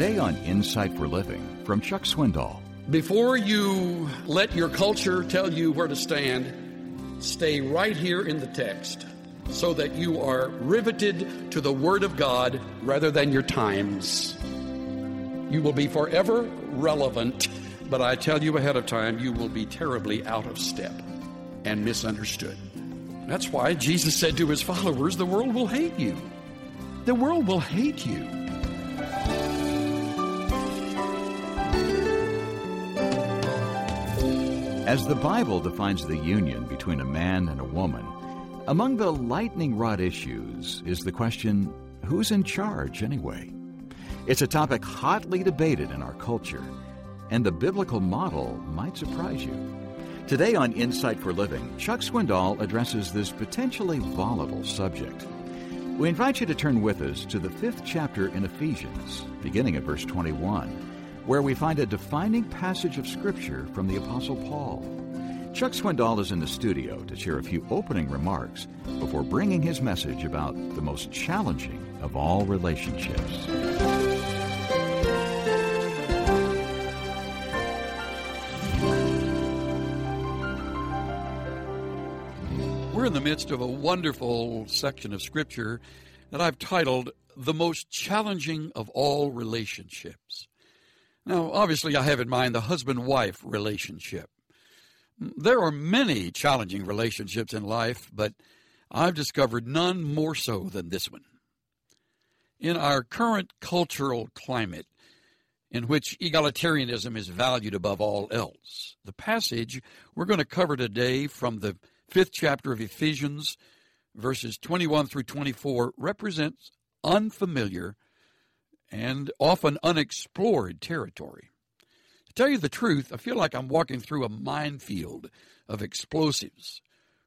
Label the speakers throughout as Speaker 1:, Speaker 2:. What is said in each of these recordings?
Speaker 1: Today on Insight for Living from Chuck Swindoll.
Speaker 2: Before you let your culture tell you where to stand, stay right here in the text so that you are riveted to the Word of God rather than your times. You will be forever relevant, but I tell you ahead of time, you will be terribly out of step and misunderstood. That's why Jesus said to his followers, The world will hate you. The world will hate you.
Speaker 1: As the Bible defines the union between a man and a woman, among the lightning rod issues is the question who's in charge anyway? It's a topic hotly debated in our culture, and the biblical model might surprise you. Today on Insight for Living, Chuck Swindoll addresses this potentially volatile subject. We invite you to turn with us to the fifth chapter in Ephesians, beginning at verse 21 where we find a defining passage of Scripture from the Apostle Paul. Chuck Swindoll is in the studio to share a few opening remarks before bringing his message about the most challenging of all relationships.
Speaker 2: We're in the midst of a wonderful section of Scripture that I've titled The Most Challenging of All Relationships. Now, obviously, I have in mind the husband wife relationship. There are many challenging relationships in life, but I've discovered none more so than this one. In our current cultural climate, in which egalitarianism is valued above all else, the passage we're going to cover today from the fifth chapter of Ephesians, verses 21 through 24, represents unfamiliar and often unexplored territory. To tell you the truth, I feel like I'm walking through a minefield of explosives,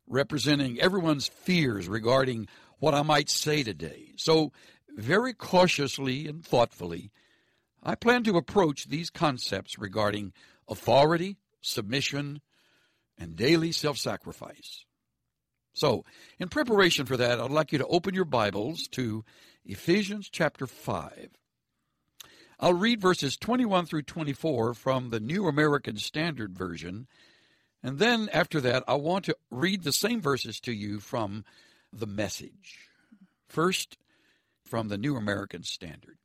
Speaker 2: representing everyone's fears regarding what I might say today. So, very cautiously and thoughtfully, I plan to approach these concepts regarding authority, submission, and daily self sacrifice. So, in preparation for that, I'd like you to open your Bibles to Ephesians chapter 5. I'll read verses 21 through 24 from the New American Standard Version, and then after that, I want to read the same verses to you from the message. First, from the New American Standard.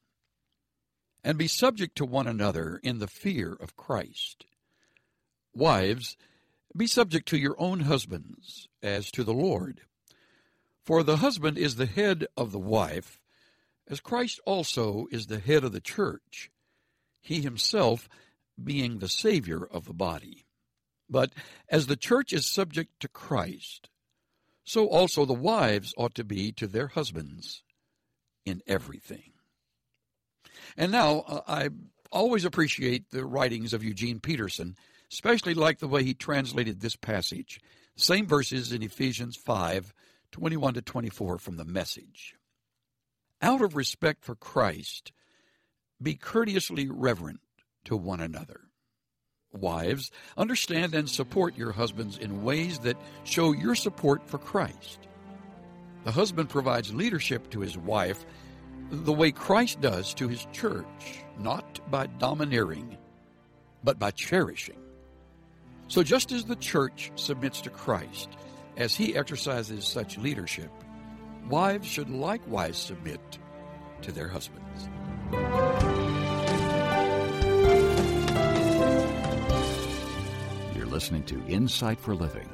Speaker 2: And be subject to one another in the fear of Christ. Wives, be subject to your own husbands as to the Lord. For the husband is the head of the wife as Christ also is the head of the church, he himself being the Savior of the body. But as the church is subject to Christ, so also the wives ought to be to their husbands in everything. And now, uh, I always appreciate the writings of Eugene Peterson, especially like the way he translated this passage. Same verses in Ephesians 5 21 to 24 from the message out of respect for Christ, be courteously reverent to one another. Wives, understand and support your husbands in ways that show your support for Christ. The husband provides leadership to his wife the way Christ does to his church, not by domineering, but by cherishing. So, just as the church submits to Christ as he exercises such leadership, wives should likewise submit to their husbands.
Speaker 1: You're listening to Insight for Living.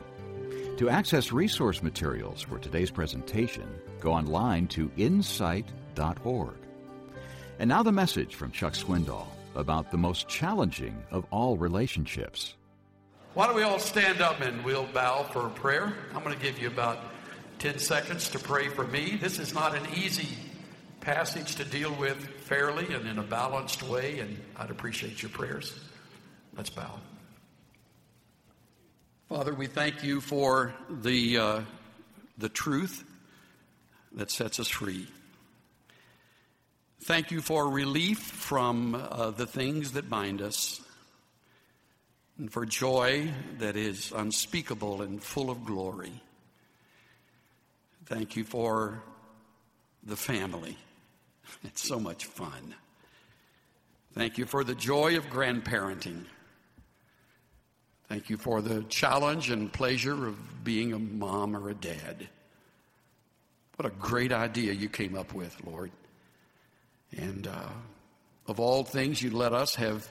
Speaker 1: To access resource materials for today's presentation, go online to insight.org. And now the message from Chuck Swindoll about the most challenging of all relationships.
Speaker 2: Why don't we all stand up and we'll bow for a prayer? I'm going to give you about 10 seconds to pray for me. This is not an easy passage to deal with fairly and in a balanced way, and I'd appreciate your prayers. Let's bow. Father, we thank you for the, uh, the truth that sets us free. Thank you for relief from uh, the things that bind us, and for joy that is unspeakable and full of glory. Thank you for the family. It's so much fun. Thank you for the joy of grandparenting. Thank you for the challenge and pleasure of being a mom or a dad. What a great idea you came up with, Lord. And uh, of all things, you let us have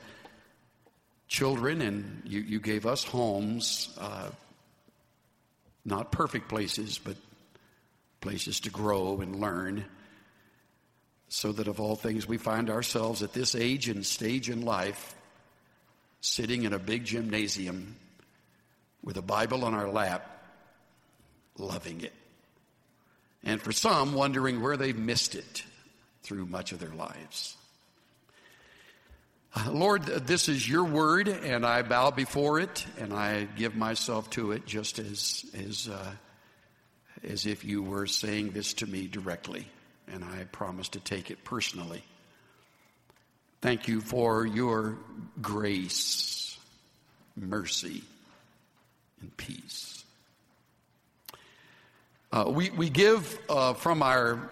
Speaker 2: children and you, you gave us homes, uh, not perfect places, but places to grow and learn. So that of all things, we find ourselves at this age and stage in life sitting in a big gymnasium with a Bible on our lap, loving it. And for some, wondering where they've missed it through much of their lives. Uh, Lord, this is your word, and I bow before it, and I give myself to it just as, as, uh, as if you were saying this to me directly, and I promise to take it personally. Thank you for your grace, mercy, and peace. Uh, we, we give uh, from our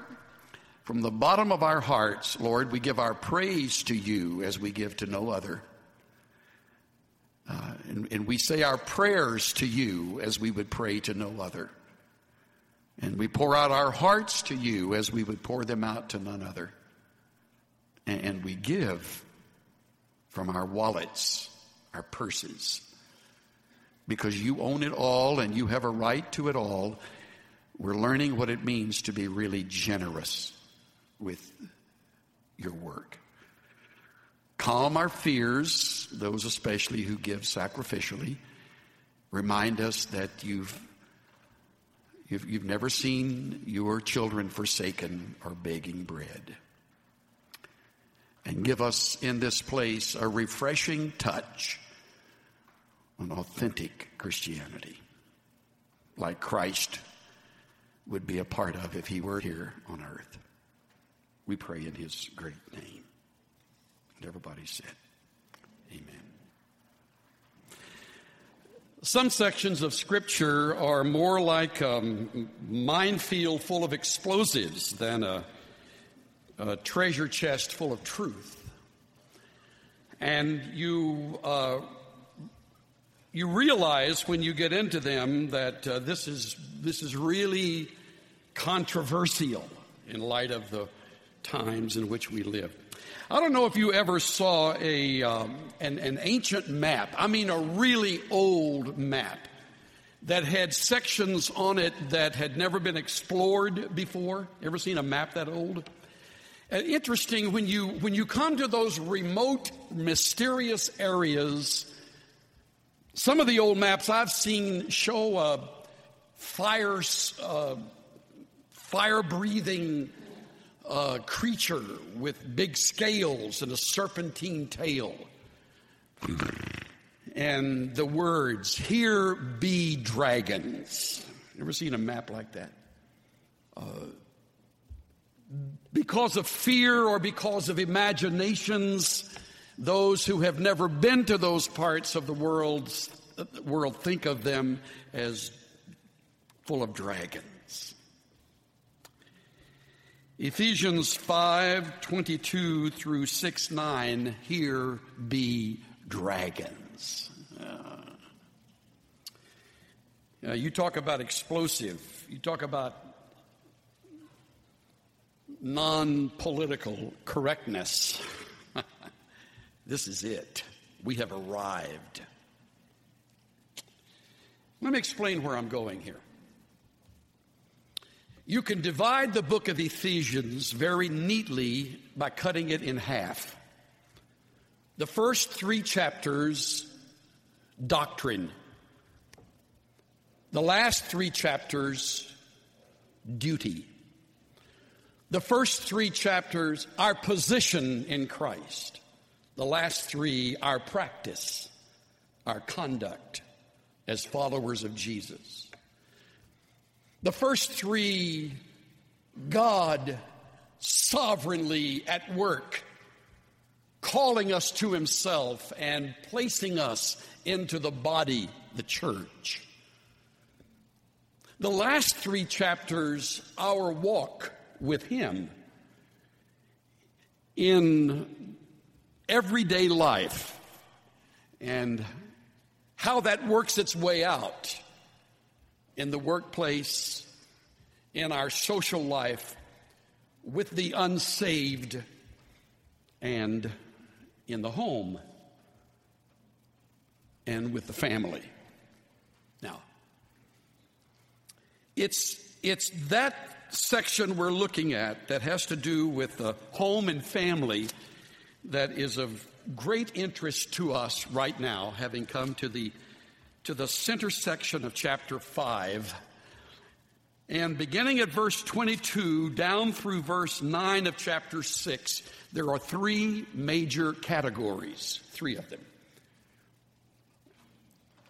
Speaker 2: from the bottom of our hearts, Lord, we give our praise to you as we give to no other. Uh, and, and we say our prayers to you as we would pray to no other. And we pour out our hearts to you as we would pour them out to none other and we give from our wallets, our purses. Because you own it all and you have a right to it all, we're learning what it means to be really generous with your work. Calm our fears, those especially who give sacrificially. Remind us that you've, you've, you've never seen your children forsaken or begging bread and give us in this place a refreshing touch on authentic Christianity, like Christ would be a part of if he were here on earth. We pray in his great name. And everybody said, Amen. Some sections of Scripture are more like a minefield full of explosives than a a treasure chest full of truth. And you, uh, you realize when you get into them that uh, this, is, this is really controversial in light of the times in which we live. I don't know if you ever saw a, um, an, an ancient map, I mean, a really old map that had sections on it that had never been explored before. Ever seen a map that old? Interesting when you when you come to those remote, mysterious areas. Some of the old maps I've seen show a fire uh, fire breathing uh, creature with big scales and a serpentine tail. And the words, Here be dragons. Ever seen a map like that? Uh, because of fear or because of imaginations, those who have never been to those parts of the world, world think of them as full of dragons. Ephesians 5 22 through 6 9, here be dragons. Uh, you talk about explosive, you talk about non political correctness. this is it. We have arrived. Let me explain where I'm going here. You can divide the book of Ephesians very neatly by cutting it in half. The first three chapters, doctrine. The last three chapters, duty. The first three chapters, our position in Christ. The last three, our practice, our conduct as followers of Jesus. The first three, God sovereignly at work, calling us to Himself and placing us into the body, the church. The last three chapters, our walk with Him in everyday life and how that works its way out in the workplace, in our social life, with the unsaved, and in the home, and with the family. Now, it's, it's that section we're looking at that has to do with the home and family that is of great interest to us right now, having come to the, to the center section of chapter 5. And beginning at verse 22 down through verse 9 of chapter 6, there are three major categories, three of them.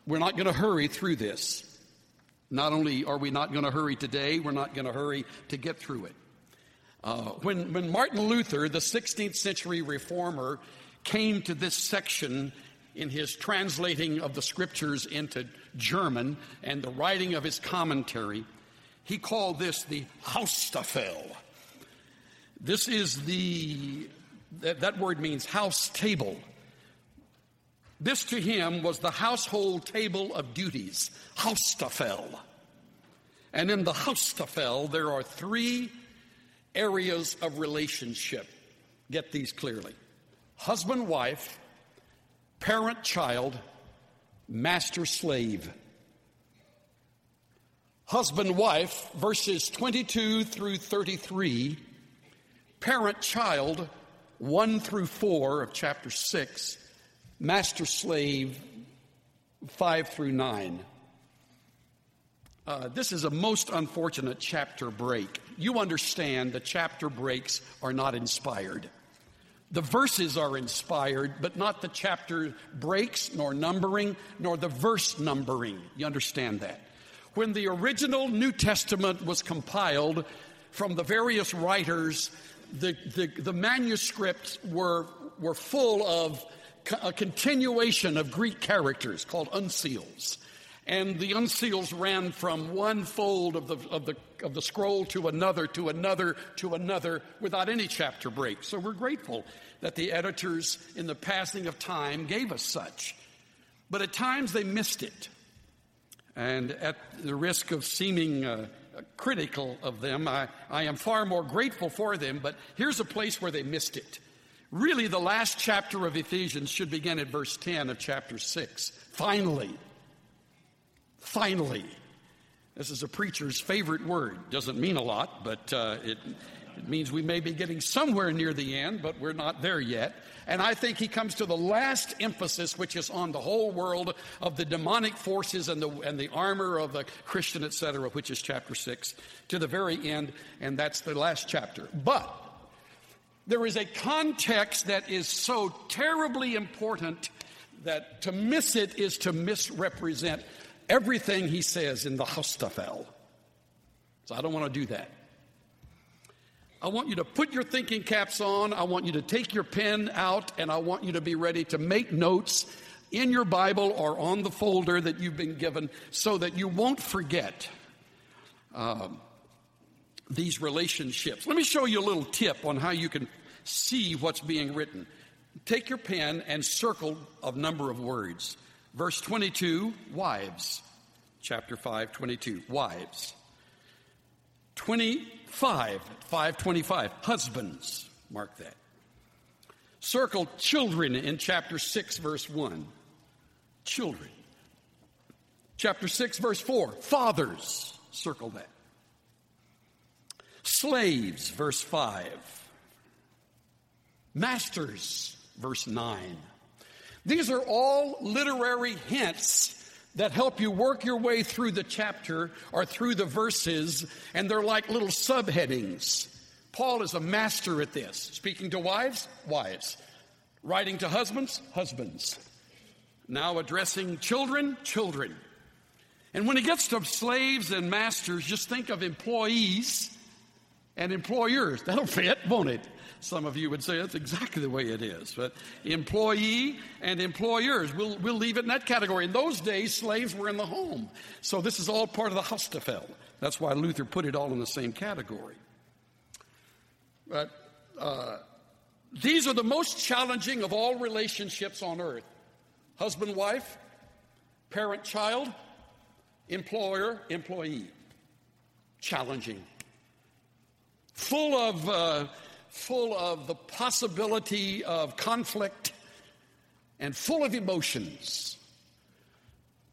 Speaker 2: We're not going to hurry through this. Not only are we not going to hurry today, we're not going to hurry to get through it. Uh, when, when Martin Luther, the 16th century reformer, came to this section in his translating of the scriptures into German and the writing of his commentary, he called this the Haustafel. This is the, that, that word means house table. This to him was the household table of duties, Haustafel. And in the Haustafel, there are three areas of relationship. Get these clearly husband wife, parent child, master slave. Husband wife, verses 22 through 33, parent child, 1 through 4 of chapter 6, master slave 5 through 9. Uh, this is a most unfortunate chapter break. You understand the chapter breaks are not inspired. The verses are inspired, but not the chapter breaks, nor numbering, nor the verse numbering. You understand that? When the original New Testament was compiled from the various writers, the, the, the manuscripts were, were full of a continuation of Greek characters called uncials. And the uncials ran from one fold of the, of, the, of the scroll to another, to another, to another, without any chapter break. So we're grateful that the editors, in the passing of time, gave us such. But at times they missed it. And at the risk of seeming uh, critical of them, I, I am far more grateful for them. But here's a place where they missed it. Really, the last chapter of Ephesians should begin at verse 10 of chapter 6. Finally. Finally. This is a preacher's favorite word. Doesn't mean a lot, but uh, it, it means we may be getting somewhere near the end, but we're not there yet. And I think he comes to the last emphasis, which is on the whole world of the demonic forces and the, and the armor of the Christian, etc., which is chapter 6, to the very end, and that's the last chapter. But there is a context that is so terribly important that to miss it is to misrepresent everything he says in the Haustafel. So I don't want to do that. I want you to put your thinking caps on. I want you to take your pen out, and I want you to be ready to make notes in your Bible or on the folder that you've been given so that you won't forget um, these relationships. Let me show you a little tip on how you can see what's being written. Take your pen and circle a number of words. Verse 22, wives. Chapter 5, 22, wives. 25, 525, husbands. Mark that. Circle children in chapter 6, verse 1. Children. Chapter 6, verse 4, fathers. Circle that. Slaves, verse 5. Masters, verse 9. These are all literary hints that help you work your way through the chapter or through the verses, and they're like little subheadings. Paul is a master at this. Speaking to wives, wives. Writing to husbands, husbands. Now addressing children, children. And when he gets to slaves and masters, just think of employees and employers. That'll fit, won't it? Some of you would say that's exactly the way it is. But employee and employers, we'll, we'll leave it in that category. In those days, slaves were in the home. So this is all part of the Haustafel. That's why Luther put it all in the same category. But uh, These are the most challenging of all relationships on earth husband wife, parent child, employer employee. Challenging. Full of, uh, full of the possibility of conflict and full of emotions.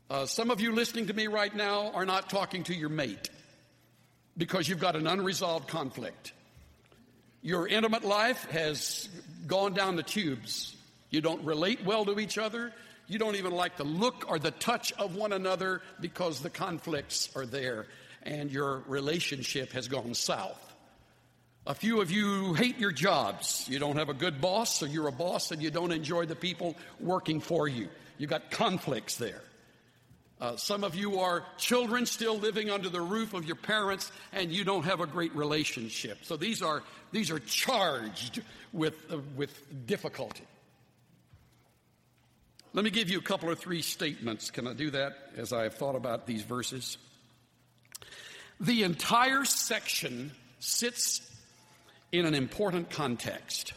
Speaker 2: Uh, some of you listening to me right now are not talking to your mate because you've got an unresolved conflict. Your intimate life has gone down the tubes. You don't relate well to each other. You don't even like the look or the touch of one another because the conflicts are there and your relationship has gone south. A few of you hate your jobs. You don't have a good boss, or you're a boss and you don't enjoy the people working for you. You've got conflicts there. Uh, some of you are children still living under the roof of your parents, and you don't have a great relationship. So these are these are charged with uh, with difficulty. Let me give you a couple or three statements. Can I do that as I have thought about these verses? The entire section sits in an important context.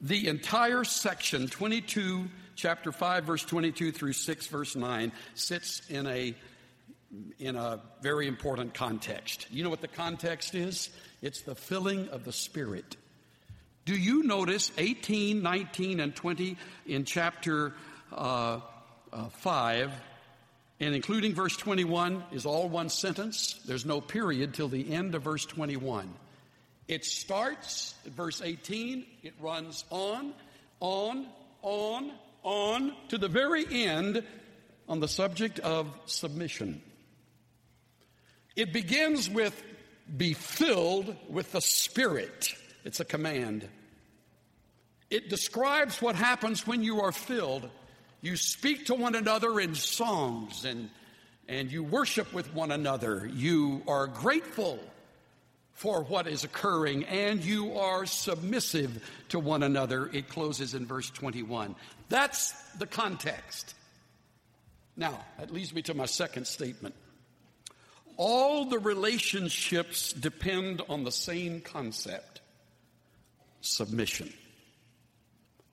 Speaker 2: The entire section, 22, chapter 5, verse 22 through 6, verse 9, sits in a, in a very important context. You know what the context is? It's the filling of the Spirit. Do you notice 18, 19, and 20 in chapter uh, uh, 5, and including verse 21, is all one sentence? There's no period till the end of verse 21. It starts at verse 18, it runs on, on, on, on to the very end on the subject of submission. It begins with be filled with the Spirit. It's a command. It describes what happens when you are filled. You speak to one another in songs and, and you worship with one another. You are grateful for what is occurring, and you are submissive to one another. It closes in verse 21. That's the context. Now, that leads me to my second statement. All the relationships depend on the same concept submission.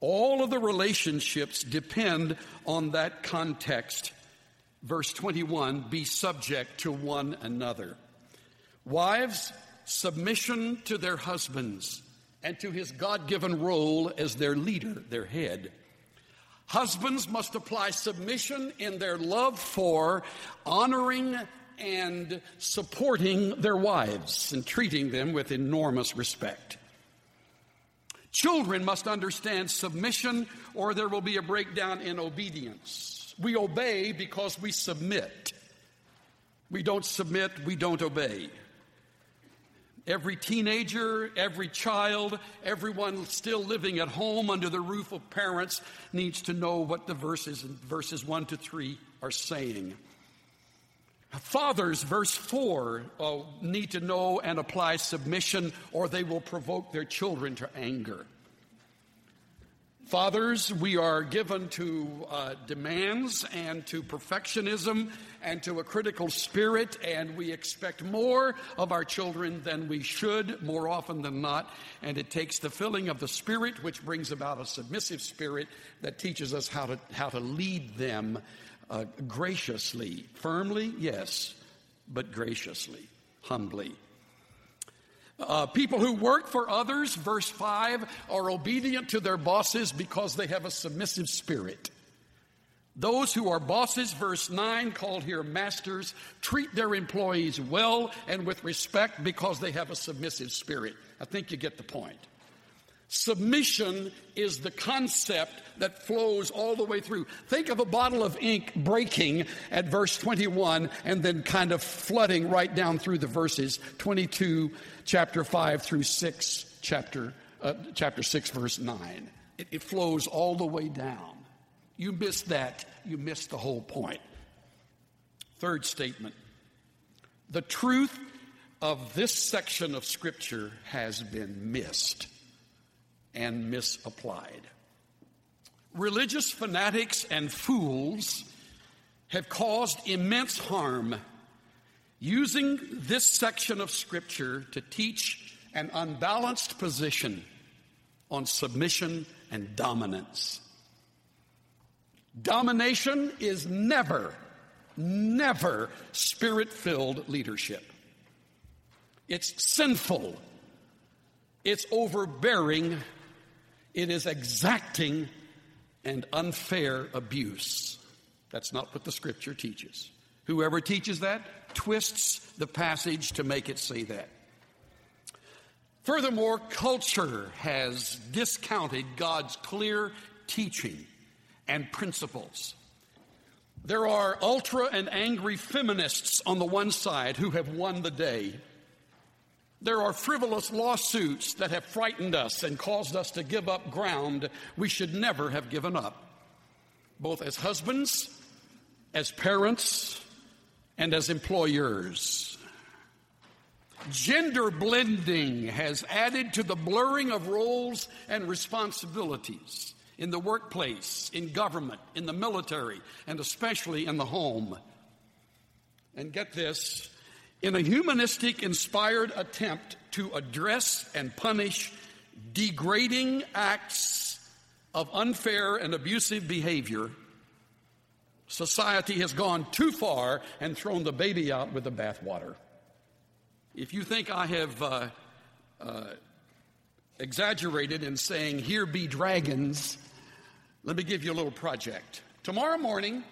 Speaker 2: All of the relationships depend on that context. Verse 21 be subject to one another. Wives, submission to their husbands and to his God given role as their leader, their head. Husbands must apply submission in their love for honoring and supporting their wives and treating them with enormous respect. Children must understand submission or there will be a breakdown in obedience. We obey because we submit. We don't submit, we don't obey. Every teenager, every child, everyone still living at home under the roof of parents needs to know what the verses verses 1 to 3 are saying. Fathers, verse 4, uh, need to know and apply submission or they will provoke their children to anger. Fathers, we are given to uh, demands and to perfectionism and to a critical spirit, and we expect more of our children than we should, more often than not. And it takes the filling of the Spirit, which brings about a submissive spirit that teaches us how to, how to lead them uh, graciously. Firmly, yes, but graciously, humbly. Uh, people who work for others, verse 5, are obedient to their bosses because they have a submissive spirit. Those who are bosses, verse 9, called here masters, treat their employees well and with respect because they have a submissive spirit. I think you get the point. Submission is the concept that flows all the way through. Think of a bottle of ink breaking at verse 21 and then kind of flooding right down through the verses 22, chapter 5 through 6, chapter, uh, chapter 6, verse 9. It, it flows all the way down. You miss that, you miss the whole point. Third statement the truth of this section of Scripture has been missed and misapplied. Religious fanatics and fools have caused immense harm using this section of Scripture to teach an unbalanced position on submission and dominance. Domination is never, never spirit filled leadership. It's sinful, it's overbearing, it is exacting and unfair abuse. That's not what the scripture teaches. Whoever teaches that twists the passage to make it say that. Furthermore, culture has discounted God's clear teaching and principles. There are ultra and angry feminists on the one side who have won the day. There are frivolous lawsuits that have frightened us and caused us to give up ground we should never have given up, both as husbands, as parents, and as employers. Gender blending has added to the blurring of roles and responsibilities in the workplace, in government, in the military, and especially in the home. And get this in a humanistic inspired attempt to address and punish degrading acts of unfair and abusive behavior, society has gone too far and thrown the baby out with the bathwater. If you think I have uh, uh, exaggerated in saying, Here be dragons, let me give you a little project. Tomorrow morning,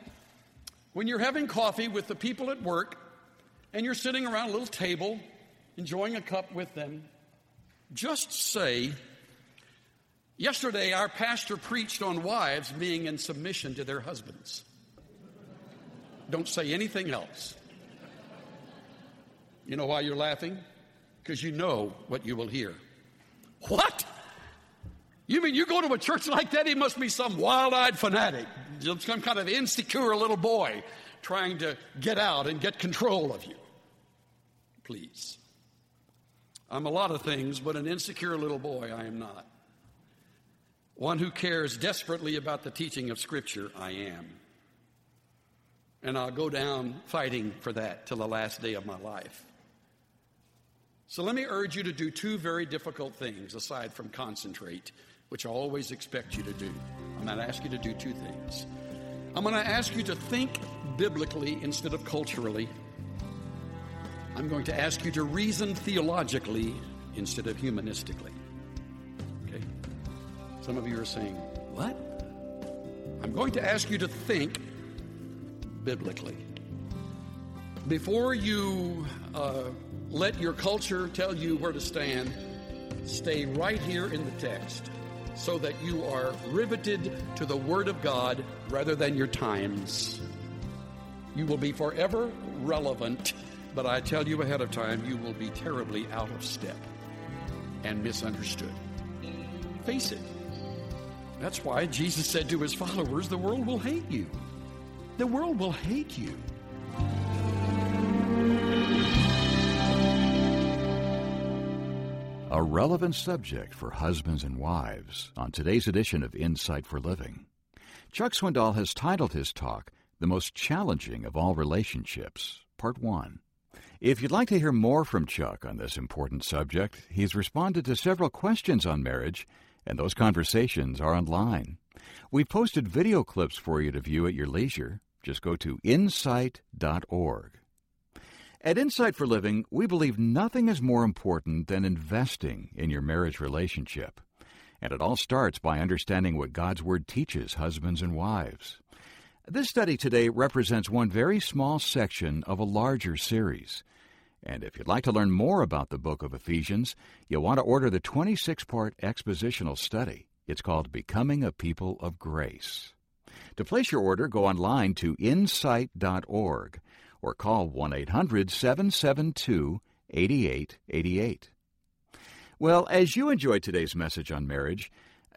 Speaker 2: when you're having coffee with the people at work and you're sitting around a little table enjoying a cup with them, just say, Yesterday, our pastor preached on wives being in submission to their husbands. Don't say anything else. You know why you're laughing? Because you know what you will hear. What? You mean you go to a church like that? He must be some wild eyed fanatic, some kind of insecure little boy trying to get out and get control of you. Please. I'm a lot of things, but an insecure little boy I am not. One who cares desperately about the teaching of Scripture, I am. And I'll go down fighting for that till the last day of my life. So let me urge you to do two very difficult things aside from concentrate, which I always expect you to do. I'm going to ask you to do two things. I'm going to ask you to think biblically instead of culturally. I'm going to ask you to reason theologically instead of humanistically. Okay? Some of you are saying, What? I'm going to ask you to think biblically. Before you uh, let your culture tell you where to stand, stay right here in the text so that you are riveted to the Word of God rather than your times. You will be forever relevant, but I tell you ahead of time, you will be terribly out of step and misunderstood. Face it. That's why Jesus said to his followers, The world will hate you. The world will hate you.
Speaker 1: A relevant subject for husbands and wives on today's edition of Insight for Living. Chuck Swindoll has titled his talk, The Most Challenging of All Relationships, Part 1. If you'd like to hear more from Chuck on this important subject, he's responded to several questions on marriage, and those conversations are online. We've posted video clips for you to view at your leisure. Just go to insight.org. At Insight for Living, we believe nothing is more important than investing in your marriage relationship. And it all starts by understanding what God's Word teaches husbands and wives. This study today represents one very small section of a larger series. And if you'd like to learn more about the book of Ephesians, you'll want to order the 26 part expositional study. It's called Becoming a People of Grace. To place your order, go online to insight.org or call 1 800 772 8888. Well, as you enjoyed today's message on marriage,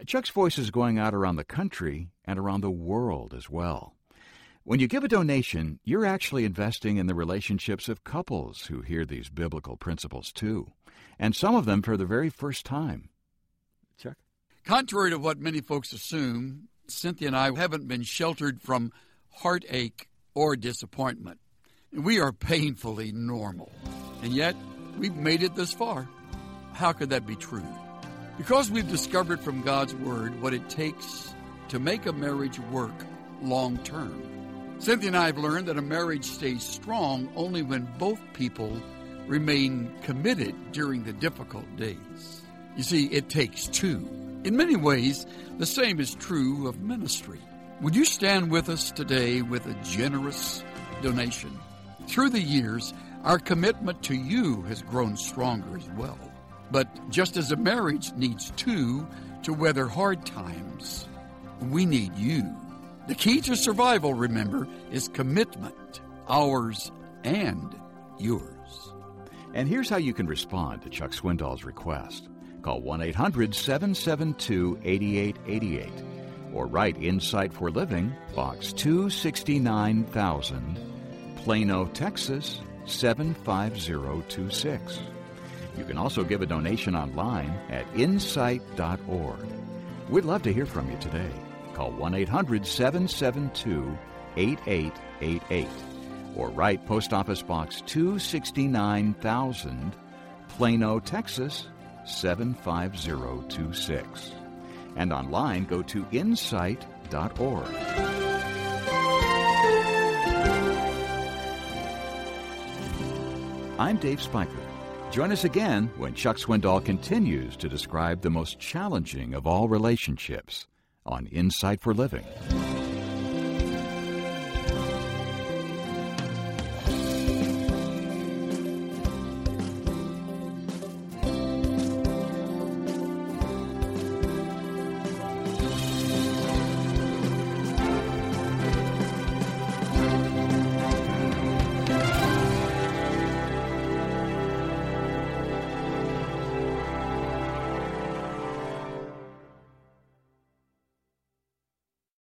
Speaker 1: Chuck's voice is going out around the country and around the world as well. When you give a donation, you're actually investing in the relationships of couples who hear these biblical principles too, and some of them for the very first time. Chuck?
Speaker 3: Contrary to what many folks assume, Cynthia and I haven't been sheltered from heartache or disappointment. We are painfully normal. And yet, we've made it this far.
Speaker 2: how could that be true? Because we've discovered from God's Word what it takes to make a marriage work long term. Cynthia and I have learned that a marriage stays strong only when both people remain committed during the difficult days. You see, it takes two. In many ways, the same is true of ministry. Would you stand with us today with a generous donation? Through the years, our commitment to you has grown stronger as well. But just as a marriage needs two to weather hard times, we need you. The key to survival, remember, is commitment, ours and yours.
Speaker 1: And here's how you can respond to Chuck Swindoll's request. Call 1 800 772 8888 or write Insight for Living, Box 269000, Plano, Texas 75026. You can also give a donation online at insight.org. We'd love to hear from you today. Call 1 800 772 8888 or write Post Office Box 269000, Plano, Texas 75026. And online, go to insight.org. I'm Dave Spiker. Join us again when Chuck Swindoll continues to describe the most challenging of all relationships on Insight for Living.